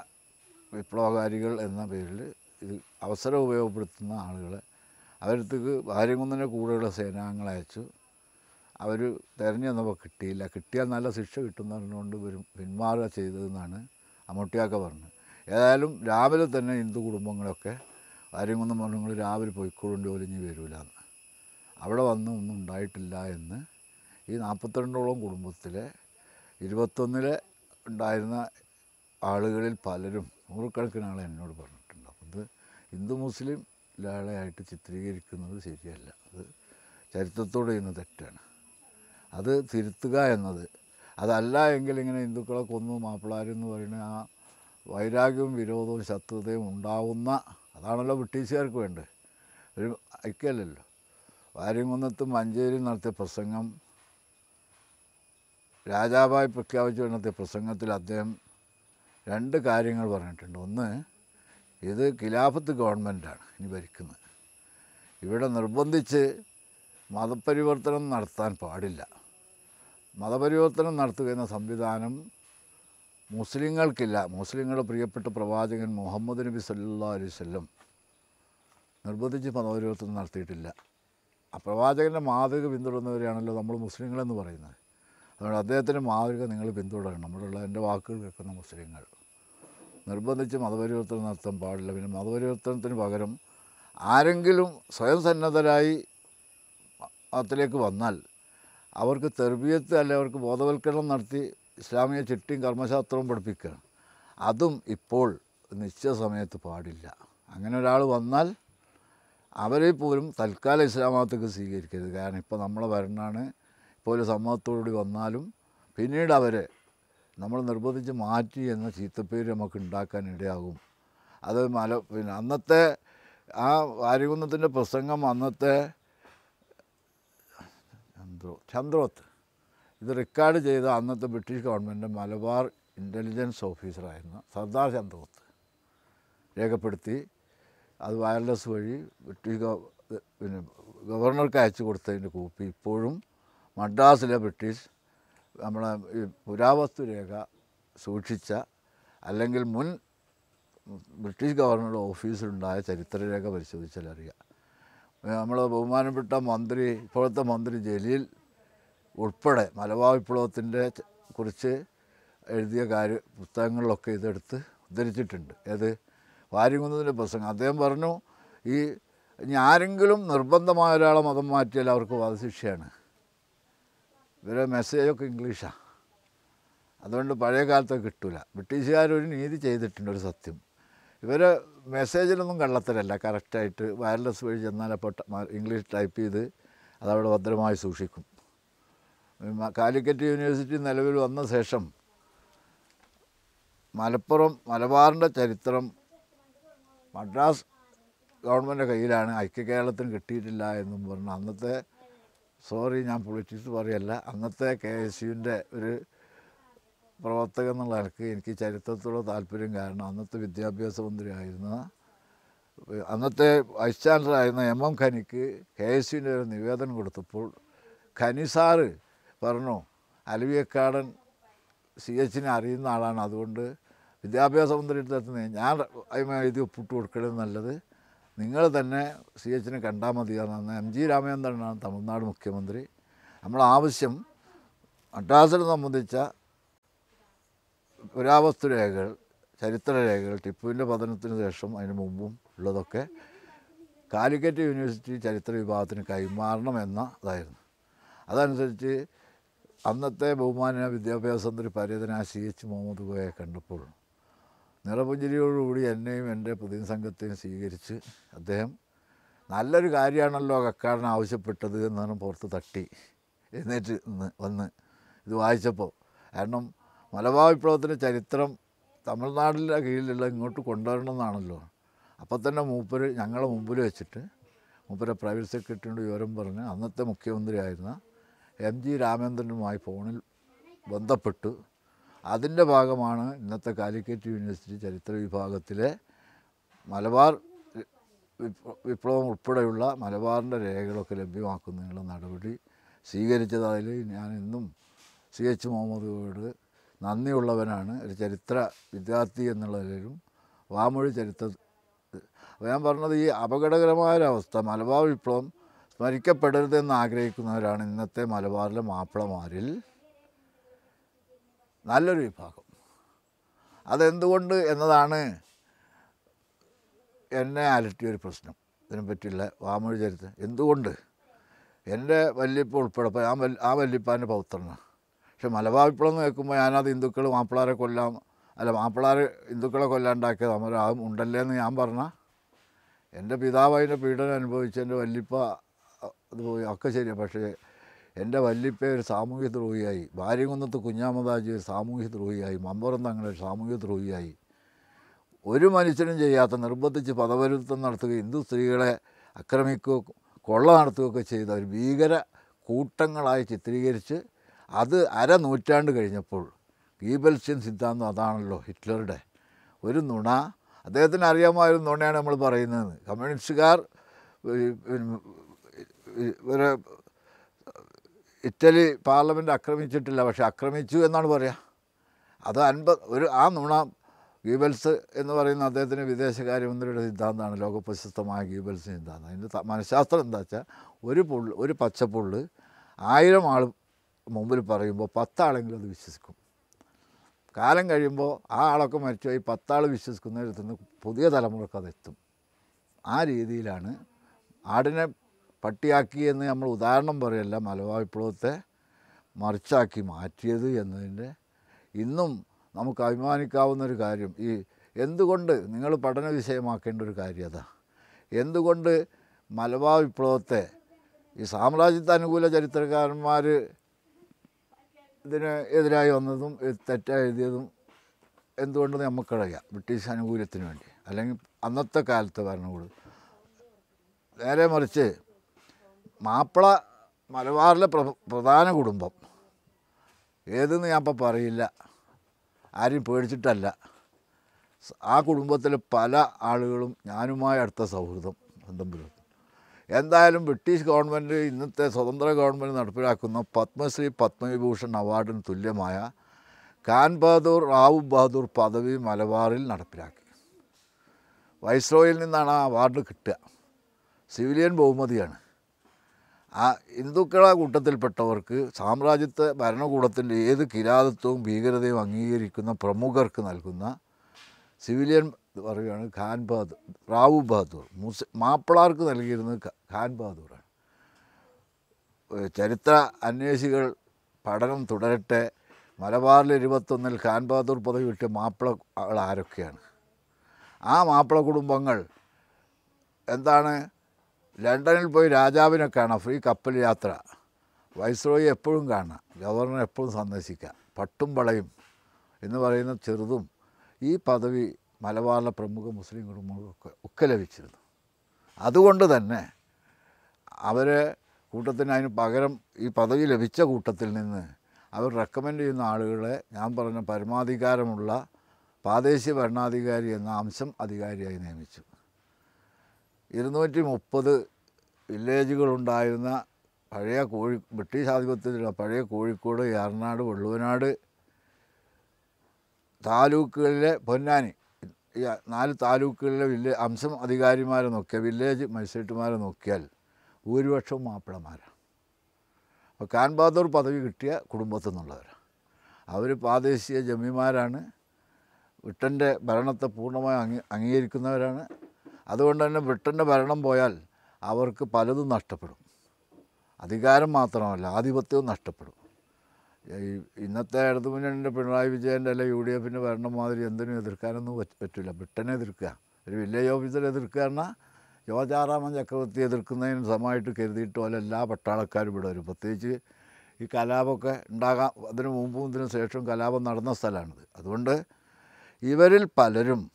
വിപ്ലവകാരികൾ എന്ന പേരിൽ ഇത് അവസരം ഉപയോഗപ്പെടുത്തുന്ന ആളുകളെ അവരത്തേക്ക് വാര്യംകുന്നന്റെ കൂടെയുള്ള സേനാംഗങ്ങളെ അയച്ചു. അവർ തിരഞ്ഞു വന്നപ്പോൾ കിട്ടിയില്ല. കിട്ടിയാൽ നല്ല ശിക്ഷ കിട്ടുന്ന പറഞ്ഞുകൊണ്ട് വരും പിന്മാറുക ചെയ്തതെന്നാണ് അമ്മൂട്ടിയാക്ക പറഞ്ഞത്. ഏതായാലും രാവിലെ തന്നെ ഹിന്ദു കുടുംബങ്ങളൊക്കെ വാര്യംകുന്നം പറഞ്ഞു നിങ്ങൾ രാവിലെ പോയിക്കോളും ജോലി ഇനി വരില്ല എന്ന്. അവിടെ വന്ന് ഒന്നും ഉണ്ടായിട്ടില്ല എന്ന്. ഈ നാൽപ്പത്തിരണ്ടോളം കുടുംബത്തിലെ ഇരുപത്തൊന്നിലെ ഉണ്ടായിരുന്ന ആളുകളിൽ പലരും നൂറുകണക്കിന് ആളെ എന്നോട് പറഞ്ഞിട്ടുണ്ട്. അപ്പം ഇത് ഹിന്ദു മുസ്ലിം ലാളയായിട്ട് ചിത്രീകരിക്കുന്നത് ശരിയല്ല. അത് ചരിത്രത്തോട് ചെയ്യുന്ന തെറ്റാണ്. അത് തിരുത്തുക എന്നത്. അതല്ല എങ്കിൽ ഇങ്ങനെ ഹിന്ദുക്കളെ കൊന്നു മാപ്പിളാരെന്ന് പറയുന്ന ആ വൈരാഗ്യവും വിരോധവും ശത്രുതയും ഉണ്ടാവുന്ന അതാണല്ലോ ബ്രിട്ടീഷുകാർക്ക് വേണ്ടത്. ഒരു ഐക്യമല്ലല്ലോ. വാര്യംകുന്നത്തും മഞ്ചേരിയും നടത്തിയ പ്രസംഗം രാജാവായി പ്രഖ്യാപിച്ചു നടത്തിയ പ്രസംഗത്തിൽ അദ്ദേഹം രണ്ട് കാര്യങ്ങൾ പറഞ്ഞിട്ടുണ്ട്. ഒന്ന് ഇത് ഖിലാഫത്ത് ഗവൺമെന്റാണ് ഇനി ഭരിക്കുന്നത്. ഇവിടെ നിർബന്ധിച്ച് മതപരിവർത്തനം നടത്താൻ പാടില്ല. മതപരിവർത്തനം നടത്തുക എന്ന സംവിധാനം മുസ്ലിങ്ങൾക്കില്ല. മുസ്ലിങ്ങളുടെ പ്രിയപ്പെട്ട പ്രവാചകൻ മുഹമ്മദ് നബി സല്ലാ അലൈഹി സ്വല്ലം നിർബന്ധിച്ച് മതപരിവർത്തനം നടത്തിയിട്ടില്ല. ആ പ്രവാചകന്റെ മാതൃക പിന്തുടരുന്നവരെയാണല്ലോ നമ്മൾ മുസ്ലിങ്ങളെന്ന് പറയുന്നത്. അതുകൊണ്ട് അദ്ദേഹത്തിന്റെ മാതൃക നിങ്ങൾ പിന്തുടരണം. നമ്മളുള്ള എന്റെ വാക്കുകൾ കേൾക്കുന്ന മുസ്ലിങ്ങൾ. നിർബന്ധിച്ച് മതപരിവർത്തനം നടത്താൻ പാടില്ല. പിന്നെ മതപരിവർത്തനത്തിന് പകരം ആരെങ്കിലും സ്വയം സന്നദ്ധരായി മതത്തിലേക്ക് വന്നാൽ അവർക്ക് തെർബിയത്ത് അല്ലെ അവർക്ക് ബോധവൽക്കരണം നടത്തി ഇസ്ലാമിക ചിട്ടിയും കർമ്മശാസ്ത്രവും പഠിപ്പിക്കുക. അതും ഇപ്പോൾ നിശ്ചയ സമയത്ത് പാടില്ല. അങ്ങനെ ഒരാൾ വന്നാൽ അവരെ പോലും തൽക്കാലം ഇസ്ലാമത്തേക്ക് സ്വീകരിക്കരുത്. കാരണം ഇപ്പോൾ നമ്മളെ ഭരണമാണ്. ഇപ്പോൾ ഒരു സമ്മതത്തോടുകൂടി വന്നാലും പിന്നീട് അവരെ നമ്മൾ നിർബന്ധിച്ച് മാറ്റി എന്ന ചീത്തപ്പേര് നമുക്ക് ഉണ്ടാക്കാൻ ഇടയാകും. അത് മല പിന്നെ അന്നത്തെ ആ വാര്യകുന്നത്തിന്റെ പ്രസംഗം അന്നത്തെ ചന്ദ്രോ ചന്ദ്രോത്ത്. ഇത് റെക്കോർഡ് ചെയ്ത അന്നത്തെ ബ്രിട്ടീഷ് ഗവൺമെന്റ് മലബാർ ഇന്റലിജൻസ് ഓഫീസറായിരുന്ന സർദാർ ചന്ദ്രഗുപ്ത് രേഖപ്പെടുത്തി അത് വയർലെസ് വഴി ബ്രിട്ടീഷ് പിന്നെ ഗവർണർക്ക് അയച്ചു കൊടുത്തതിന്റെ കോപ്പി ഇപ്പോഴും മദ്രാസിലെ ബ്രിട്ടീഷ് നമ്മളെ ഈ പുരാവസ്തു രേഖ സൂക്ഷിച്ച അല്ലെങ്കിൽ മുൻ ബ്രിട്ടീഷ് ഗവർണറുടെ ഓഫീസിലുണ്ടായ ചരിത്രരേഖ പരിശോധിച്ചാൽ അറിയാം നമ്മൾ ബഹുമാനപ്പെട്ട മന്ത്രി ഇപ്പോഴത്തെ മന്ത്രി ജലീൽ ഉൾപ്പെടെ മലബാർ വിപ്ലവത്തിന്റെ കുറിച്ച് എഴുതിയ കാര്യ പുസ്തകങ്ങളിലൊക്കെ ഇതെടുത്ത് ഉദ്ധരിച്ചിട്ടുണ്ട്. ഏത്? വാര്യംകുന്നതിന്റെ പ്രസംഗം. അദ്ദേഹം പറഞ്ഞു ഈ ഇനി ആരെങ്കിലും നിർബന്ധമായ ഒരാളെ മതം മാറ്റിയാൽ അവർക്ക് വധശിക്ഷയാണ്. ഇവരെ മെസ്സേജൊക്കെ ഇംഗ്ലീഷാണ് അതുകൊണ്ട് പഴയ കാലത്ത് കിട്ടില്ല ബ്രിട്ടീഷുകാർ ഒരു നീതി ചെയ്തിട്ടുണ്ട് ഒരു സത്യം. ഇവർ മെസ്സേജിലൊന്നും കള്ളത്തരല്ല. കറക്റ്റായിട്ട് വയർലെസ് വഴി ചെന്നാൽ അപ്പോൾ ഇംഗ്ലീഷ് ടൈപ്പ് ചെയ്ത് അതവിടെ ഭദ്രമായി സൂക്ഷിക്കും. കാലിക്കറ്റ് യൂണിവേഴ്സിറ്റി നിലവിൽ വന്ന ശേഷം മലപ്പുറം മലബാറിന്റെ ചരിത്രം മദ്രാസ് ഗവൺമെന്റ് കയ്യിലാണ്. ഐക്യ കേരളത്തിന് കിട്ടിയിട്ടില്ല എന്നും പറഞ്ഞു. അന്നത്തെ സോറി ഞാൻ പൊളിറ്റിക്സ് പറയല്ല. അന്നത്തെ കെ എസ് യുവിന്റെ ഒരു പ്രവർത്തകൻ എന്നുള്ള നിലയ്ക്ക് എനിക്ക് ചരിത്രത്തോട് താല്പര്യം കാരണം അന്നത്തെ വിദ്യാഭ്യാസ മന്ത്രിയായിരുന്ന അന്നത്തെ വൈസ് ചാൻസലർ ആയിരുന്ന എം എം ഖനിക്ക് കെ എസ് യുവിന്റെ ഒരു നിവേദനം കൊടുത്തപ്പോൾ ഖനി സാറ് പറഞ്ഞു? അലവിയക്കാടൻ സി എച്ചിനെ അറിയുന്ന ആളാണ്. അതുകൊണ്ട് വിദ്യാഭ്യാസ മന്ത്രിയുടെ അടുത്ത് ഞാൻ എഴുതി ഒപ്പിട്ട് കൊടുക്കണത് നല്ലത്. നിങ്ങൾ തന്നെ സി എച്ചിനെ കണ്ടാൽ മതിയാണെന്ന് എം ജി രാമചന്ദ്രനാണ് തമിഴ്നാട് മുഖ്യമന്ത്രി. നമ്മൾ ആവശ്യം മദ്രാസിനെ സംബന്ധിച്ച പുരാവസ്തു രേഖകൾ ചരിത്ര രേഖകൾ ടിപ്പുവിന്റെ പതനത്തിന് ശേഷം അതിന് മുമ്പും ഉള്ളതൊക്കെ കാലിക്കറ്റ് യൂണിവേഴ്സിറ്റി ചരിത്ര വിഭാഗത്തിന് കൈമാറണം എന്ന ഇതായിരുന്നു. അതനുസരിച്ച് അന്നത്തെ ബഹുമാന വിദ്യാഭ്യാസ മന്ത്രി പര്യതന സി എച്ച് മുഹമ്മദ് ഗോയെ കണ്ടപ്പോൾ നിറപുഞ്ചിരിയോടുകൂടി എന്നെയും എന്റെ പ്രതിനിധി സംഘത്തെയും സ്വീകരിച്ച് അദ്ദേഹം നല്ലൊരു കാര്യമാണല്ലോ കക്കാടൻ ആവശ്യപ്പെട്ടത് എന്നാണ് പുറത്ത് തട്ടി എഴുന്നേറ്റ് നിന്ന് വന്ന് ഇത് വായിച്ചപ്പോൾ. കാരണം മലബാർ വിപ്ലവത്തിന്റെ ചരിത്രം തമിഴ്നാടിന്റെ കീഴിലുള്ള ഇങ്ങോട്ട് കൊണ്ടുവരണമെന്നാണല്ലോ. അപ്പോൾ തന്നെ മൂപ്പർ ഞങ്ങളെ മുമ്പിൽ വെച്ചിട്ട് മൂപ്പരെ പ്രൈവറ്റ് സെക്രട്ടറിയോട് വിവരം പറഞ്ഞ് അന്നത്തെ മുഖ്യമന്ത്രിയായിരുന്ന എം ജി രാമേന്ദ്രനുമായി ഫോണിൽ ബന്ധപ്പെട്ടു അതിന്റെ ഭാഗമാണ് ഇന്നത്തെ കാലിക്കറ്റ് യൂണിവേഴ്സിറ്റി ചരിത്ര വിഭാഗത്തിലെ മലബാർ വിപ്ലവം ഉൾപ്പെടെയുള്ള മലബാറിന്റെ രേഖകളൊക്കെ ലഭ്യമാക്കുന്നതിനുള്ള നടപടി സ്വീകരിച്ചത് അതിൽ ഞാൻ ഇന്നും സി എച്ച് മുഹമ്മദോട് നന്ദിയുള്ളവനാണ്. ഒരു ചരിത്ര വിദ്യാർത്ഥി എന്നുള്ളവരും വാമൊഴി ചരിത്ര ഞാൻ പറഞ്ഞത് ഈ അപകടകരമായൊരവസ്ഥ മലബാർ വിപ്ലവം സ്മരിക്കപ്പെടരുതെന്ന് ആഗ്രഹിക്കുന്നവരാണ് ഇന്നത്തെ മലബാറിലെ മാപ്പിളമാരിൽ. നല്ലൊരു വിഭാഗം. അതെന്തുകൊണ്ട് എന്നതാണ് എന്നെ അലട്ടിയൊരു പ്രശ്നം. ഇതിനെ ഇതിനെപ്പറ്റിയുള്ള വാമൊഴി ചരിത്രം എന്തുകൊണ്ട്? എന്റെ വല്യപ്പ ഉൾപ്പെടെ ആ വല്യ ആ വല്യപ്പാന്റെ പൗത്രനാണ് പക്ഷെ എന്ന് കേൾക്കുമ്പോൾ ഞാനത് ഹിന്ദുക്കൾ മാപ്പിളാരെ കൊല്ലാം അല്ല മാപ്പിളാർ ഹിന്ദുക്കളെ കൊല്ലാണ്ടാക്കിയത് സമരം ഉണ്ടല്ലേ എന്ന് ഞാൻ പറഞ്ഞ എന്റെ പിതാവ് അതിന്റെ പീഡനം അനുഭവിച്ച് എന്റെ വല്യപ്പ അത് പോയി. ഒക്കെ ശരിയാണ് പക്ഷേ എന്റെ വല്യപ്പ ഒരു സാമൂഹ്യ ദ്രോഹിയായി. ഭാര്യകുന്നത്ത് കുഞ്ഞാമദാജി ഒരു സാമൂഹ്യ ദ്രോഹിയായി. മമ്പുറം തങ്ങൾ ഒരു സാമൂഹ്യ ദ്രോഹിയായി. ഒരു മനുഷ്യനും ചെയ്യാത്ത നിർബന്ധിച്ച് പദവരുത്തം നടത്തുക ഹിന്ദു സ്ത്രീകളെ ആക്രമിക്കുകയോ കൊള്ള നടത്തുകയൊക്കെ ചെയ്ത ഒരു ഭീകര കൂട്ടങ്ങളായി ചിത്രീകരിച്ച് അത് അര നൂറ്റാണ്ട് കഴിഞ്ഞപ്പോൾ ഗീബൽസ്യൻ സിദ്ധാന്തം അതാണല്ലോ ഹിറ്റ്ലറുടെ ഒരു നുണ. അദ്ദേഹത്തിന് അറിയാമായൊരു നുണയാണ് നമ്മൾ പറയുന്നത്. കമ്മ്യൂണിസ്റ്റുകാർ ഈ- ഇറ്റലി പാർലമെന്റ് ആക്രമിച്ചിട്ടില്ല പക്ഷെ ആക്രമിച്ചു എന്നാണ് പറയുക അത് അൻപത് ഒരു ആ നുണ ഗീബൽസ് എന്ന് പറയുന്ന അദ്ദേഹത്തിന്റെ വിദേശകാര്യമന്ത്രിയുടെ സിദ്ധാന്തമാണ് ലോകപ്രശസ്തമായ ഗീബൽസ് സിദ്ധാന്തം. അതിന്റെ മനഃശാസ്ത്രം എന്താ വെച്ചാൽ ഒരു പുള്ള് ഒരു പച്ചപ്പുള്ള് ആയിരം ആൾ മുമ്പിൽ പറയുമ്പോൾ പത്താളെങ്കിലും അത് വിശ്വസിക്കും. കാലം കഴിയുമ്പോൾ ആ ആളൊക്കെ മരിച്ചുപോയി പത്താൾ വിശ്വസിക്കുന്നിടത്തു നിന്ന് പുതിയ തലമുറയ്ക്ക് അതെത്തും ആ രീതിയിലാണ് ആടിനെ പട്ടിയാക്കി എന്ന് നമ്മൾ ഉദാഹരണം പറയല്ല. മലബാർ വിപ്ലവത്തെ മറിച്ചാക്കി മാറ്റിയത് എന്നതിന്റെ ഇന്നും നമുക്ക് അഭിമാനിക്കാവുന്ന ഒരു കാര്യം. ഈ എന്തുകൊണ്ട് നിങ്ങൾ പഠന വിഷയമാക്കേണ്ട ഒരു കാര്യം അതാ. എന്തുകൊണ്ട് മലബാർ വിപ്ലവത്തെ ഈ സാമ്രാജ്യത്തെ അനുകൂല ചരിത്രകാരന്മാർ ഇതിന് എതിരായി വന്നതും തെറ്റായി എഴുതിയതും എന്തുകൊണ്ട് നമുക്കറിയാം. ബ്രിട്ടീഷ് അനുകൂല്യത്തിന് വേണ്ടി. അല്ലെങ്കിൽ അന്നത്തെ കാലത്തെ ഭരണകൂടം. നേരെ മറിച്ച് മാപ്പിള മലബാറിലെ പ്ര പ്രധാന കുടുംബം. ഏതെന്ന് ഞാൻ ഇപ്പോൾ പറയില്ല. ആരും പേടിച്ചിട്ടല്ല. ആ കുടുംബത്തിലെ പല ആളുകളും ഞാനുമായി അടുത്ത സൗഹൃദം പുലർത്തും എന്തായാലും ബ്രിട്ടീഷ് ഗവൺമെന്റ് ഇന്നത്തെ സ്വതന്ത്ര ഗവൺമെന്റ് നടപ്പിലാക്കുന്ന പത്മശ്രീ പത്മവിഭൂഷൺ അവാർഡിന് തുല്യമായ ഖാൻ ബഹദൂർ റാവു ബഹദൂർ പദവി മലബാറിൽ നടപ്പിലാക്കി. വൈസ്രോയിൽ നിന്നാണ് ആ അവാർഡ് കിട്ടുക. സിവിലിയൻ ബഹുമതിയാണ്. ആ ഹിന്ദുക്കളെ കൂട്ടത്തിൽപ്പെട്ടവർക്ക് സാമ്രാജ്യത്തെ ഭരണകൂടത്തിന്റെ ഏത് കിരാതത്വവും ഭീകരതയും അംഗീകരിക്കുന്ന പ്രമുഖർക്ക് നൽകുന്ന സിവിലിയൻ പറയുകയാണ് ഖാൻ ബഹദൂർ റാവു ബഹദൂർ മുസ് മാപ്പിളാർക്ക് നൽകിയിരുന്നത് ഖാൻ ബഹദൂറാണ്. ചരിത്ര അന്വേഷികൾ പഠനം തുടരട്ടെ. മലബാറിൽ ഇരുപത്തൊന്നിൽ ഖാൻ ബഹദൂർ പദവി കിട്ടിയ മാപ്പിളകൾ ആരൊക്കെയാണ്? ആ മാപ്പിള കുടുംബങ്ങൾ എന്താണ് ലണ്ടനിൽ പോയി രാജാവിനെ കാണാം ഫ്രീ കപ്പൽ യാത്ര. വൈസ്രോയി എപ്പോഴും കാണാം. ഗവർണർ എപ്പോഴും സന്ദർശിക്കാം. പട്ടും വളയും എന്ന് പറയുന്ന ചെറുതും ഈ പദവി മലബാറിലെ പ്രമുഖ മുസ്ലിം കുടുംബങ്ങൾക്കൊക്കെ ഒക്കെ ലഭിച്ചിരുന്നു. അതുകൊണ്ട് തന്നെ അവരെ കൂട്ടത്തിന് അതിന് പകരം ഈ പദവി ലഭിച്ച കൂട്ടത്തിൽ നിന്ന് അവർ റെക്കമെൻഡ് ചെയ്യുന്ന ആളുകളെ ഞാൻ പറഞ്ഞ പരമാധികാരമുള്ള പ്രാദേശിക ഭരണാധികാരി എന്ന അംശം അധികാരിയായി നിയമിച്ചു. ഇരുന്നൂറ്റി മുപ്പത് വില്ലേജുകളുണ്ടായിരുന്ന പഴയ കോഴി ബ്രിട്ടീഷ് ആധിപത്യത്തിലുള്ള പഴയ കോഴിക്കോട് ഏറനാട് വെള്ളുവനാട് താലൂക്കുകളിലെ പൊന്നാനി ഈ നാല് താലൂക്കുകളിലെ വില്ലേ അംശം അധികാരിമാരെ നോക്കിയാൽ വില്ലേജ് മജിസ്ട്രേറ്റുമാരെ നോക്കിയാൽ ഭൂരിപക്ഷവും മാപ്പിളമാരാണ് അപ്പോൾ ഖാൻ ബഹദൂർ പദവി കിട്ടിയ കുടുംബത്തിൽ നിന്നുള്ളവരാണ്. അവർ പ്രാദേശിക ജമീമാരാണ് വിട്ടന്റെ ഭരണത്തെ പൂർണമായി അംഗീ അംഗീകരിക്കുന്നവരാണ്. അതുകൊണ്ട് തന്നെ ബ്രിട്ടന്റെ ഭരണം പോയാൽ അവർക്ക് പലതും നഷ്ടപ്പെടും. അധികാരം മാത്രമല്ല ആധിപത്യവും നഷ്ടപ്പെടും. ഇന്നത്തെ ഇടതുമുന്നണിന്റെ പിണറായി വിജയന്റെ അല്ലെ യു ഡി എഫിന്റെ ഭരണം മാതിരി എന്തിനും എതിർക്കാനൊന്നും പറ്റില്ല. ബ്രിട്ടനെ എതിർക്കുക. ഒരു വില്ലേജ് ഓഫീസർ എതിർക്കുക എന്നാൽ ജോജാറാമൻ ചക്രവർത്തി എതിർക്കുന്നതിന് സമമായിട്ട് കരുതിയിട്ട് പോലെ എല്ലാ പട്ടാളക്കാരും ഇവിടെ വരും. പ്രത്യേകിച്ച് ഈ കലാപമൊക്കെ ഉണ്ടാകാം അതിന് മുമ്പും ഇതിനു ശേഷവും കലാപം നടന്ന സ്ഥലമാണിത്. അതുകൊണ്ട് ഇവരിൽ പലരും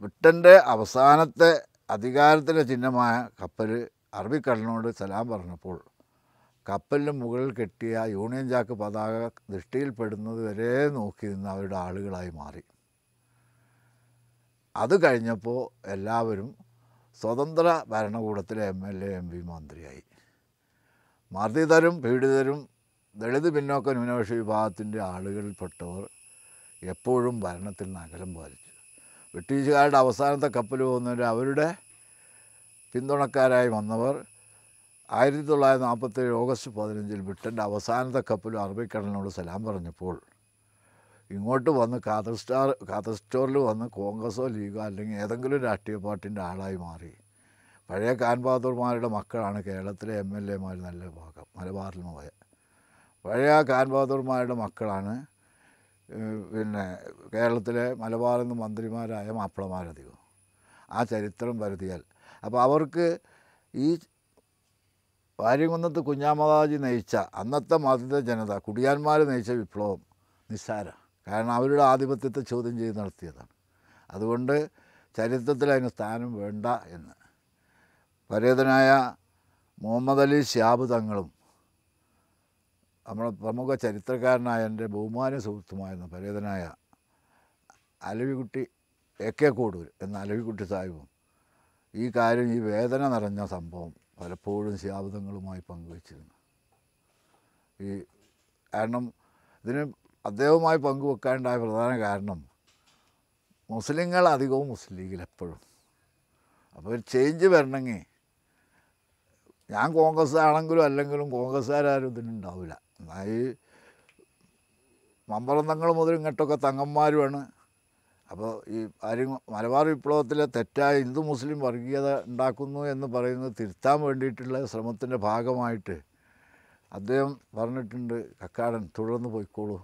ബ്രിട്ടന്റെ അവസാനത്തെ അധികാരത്തിന്റെ ചിഹ്നമായ കപ്പൽ അറബിക്കടലിനോട് സലാം പറഞ്ഞപ്പോൾ കപ്പലിന് മുകളിൽ കെട്ടിയ യൂണിയൻ ജാക്ക് പതാക ദൃഷ്ടിയിൽപ്പെടുന്നത് വരെ നോക്കി നിന്ന് അവരുടെ ആളുകളായി മാറി. അത് കഴിഞ്ഞപ്പോൾ എല്ലാവരും സ്വതന്ത്ര ഭരണകൂടത്തിലെ M L A M P മന്ത്രിയായി. മർദ്ദിതരും പീഡിതരും ദളിത് പിന്നോക്ക ന്യൂനപക്ഷ വിഭാഗത്തിന്റെ ആളുകളിൽപ്പെട്ടവർ എപ്പോഴും ഭരണത്തിൽ നിന്ന് അകലം പാലിച്ചു. ബ്രിട്ടീഷുകാരുടെ അവസാനത്തെ കപ്പൽ പോകുന്നവർ അവരുടെ പിന്തുണക്കാരായി വന്നവർ ആയിരത്തി തൊള്ളായിരത്തി നാൽപ്പത്തേഴ് ഓഗസ്റ്റ് പതിനഞ്ചിൽ ബ്രിട്ടന്റെ അവസാനത്തെ കപ്പൽ അറബിക്കടലിനോട് സലാം പറഞ്ഞപ്പോൾ ഇങ്ങോട്ട് വന്ന് കാതർ സ്റ്റാർ കാതർ സ്റ്റോറിൽ വന്ന് കോൺഗ്രസോ ലീഗോ അല്ലെങ്കിൽ ഏതെങ്കിലും രാഷ്ട്രീയ പാർട്ടിന്റെ ആളായി മാറി. പഴയ കാൻ ബഹദൂർമാരുടെ മക്കളാണ് കേരളത്തിലെ എം എൽ എമാർ നല്ല ഭാഗം മലബാറിൽ പോയ പഴയ കാൻ ബഹദൂർമാരുടെ മക്കളാണ് പിന്നെ കേരളത്തിലെ മലബാറിൽ നിന്ന് മന്ത്രിമാരായ മാപ്പിളമാരധികം. ആ ചരിത്രം വരുത്തിയാൽ. അപ്പോൾ അവർക്ക് ഈ വാര്യംകുന്നത്ത് കുഞ്ഞാമതാജി നയിച്ച അന്നത്തെ മതത്തെ ജനത കുടിയാന്മാർ നയിച്ച വിപ്ലവം നിസ്സാര. കാരണം അവരുടെ ആധിപത്യത്തെ ചോദ്യം ചെയ്ത് നടത്തിയതാണ്. അതുകൊണ്ട് ചരിത്രത്തിൽ അതിന് സ്ഥാനം വേണ്ട എന്ന്. പരേതനായ മുഹമ്മദ് അലി ശ്യാബ് തങ്ങളും നമ്മുടെ പ്രമുഖ ചരിത്രകാരനായ എന്റെ ബഹുമാന സുഹൃത്തുമായിരുന്ന പരേതനായ അലവിക്കുട്ടി എ കെ കോടൂർ എന്ന അലവിക്കുട്ടി സാഹിബും ഈ കാര്യം ഈ വേദന നിറഞ്ഞ സംഭവം പലപ്പോഴും ശാബ്ദങ്ങളുമായി പങ്കുവച്ചിരുന്നു. ഈ കാരണം ഇതിന് അദ്ദേഹവുമായി പങ്കുവെക്കാനുണ്ടായ പ്രധാന കാരണം മുസ്ലിങ്ങൾ അധികവും മുസ്ലിം ലീഗിൽ എപ്പോഴും. അപ്പോൾ ഒരു ചേഞ്ച് വരണമെങ്കിൽ ഞാൻ കോൺഗ്രസ് ആണെങ്കിലും അല്ലെങ്കിലും കോൺഗ്രസ്സുകാരും ഇതിനുണ്ടാവില്ല എന്നാൽ ഈ മമ്പറന്തങ്ങൾ മുതൽ ഇങ്ങോട്ടൊക്കെ തങ്ങന്മാരുമാണ്. അപ്പോൾ ഈ ആരും മലബാർ വിപ്ലവത്തിലെ തെറ്റായ ഹിന്ദു മുസ്ലിം വർഗീയത ഉണ്ടാക്കുന്നു എന്ന് പറയുന്നത് തിരുത്താൻ വേണ്ടിയിട്ടുള്ള ശ്രമത്തിന്റെ ഭാഗമായിട്ട് അദ്ദേഹം പറഞ്ഞിട്ടുണ്ട് കക്കാടൻ തുടർന്ന് പോയിക്കോളൂ.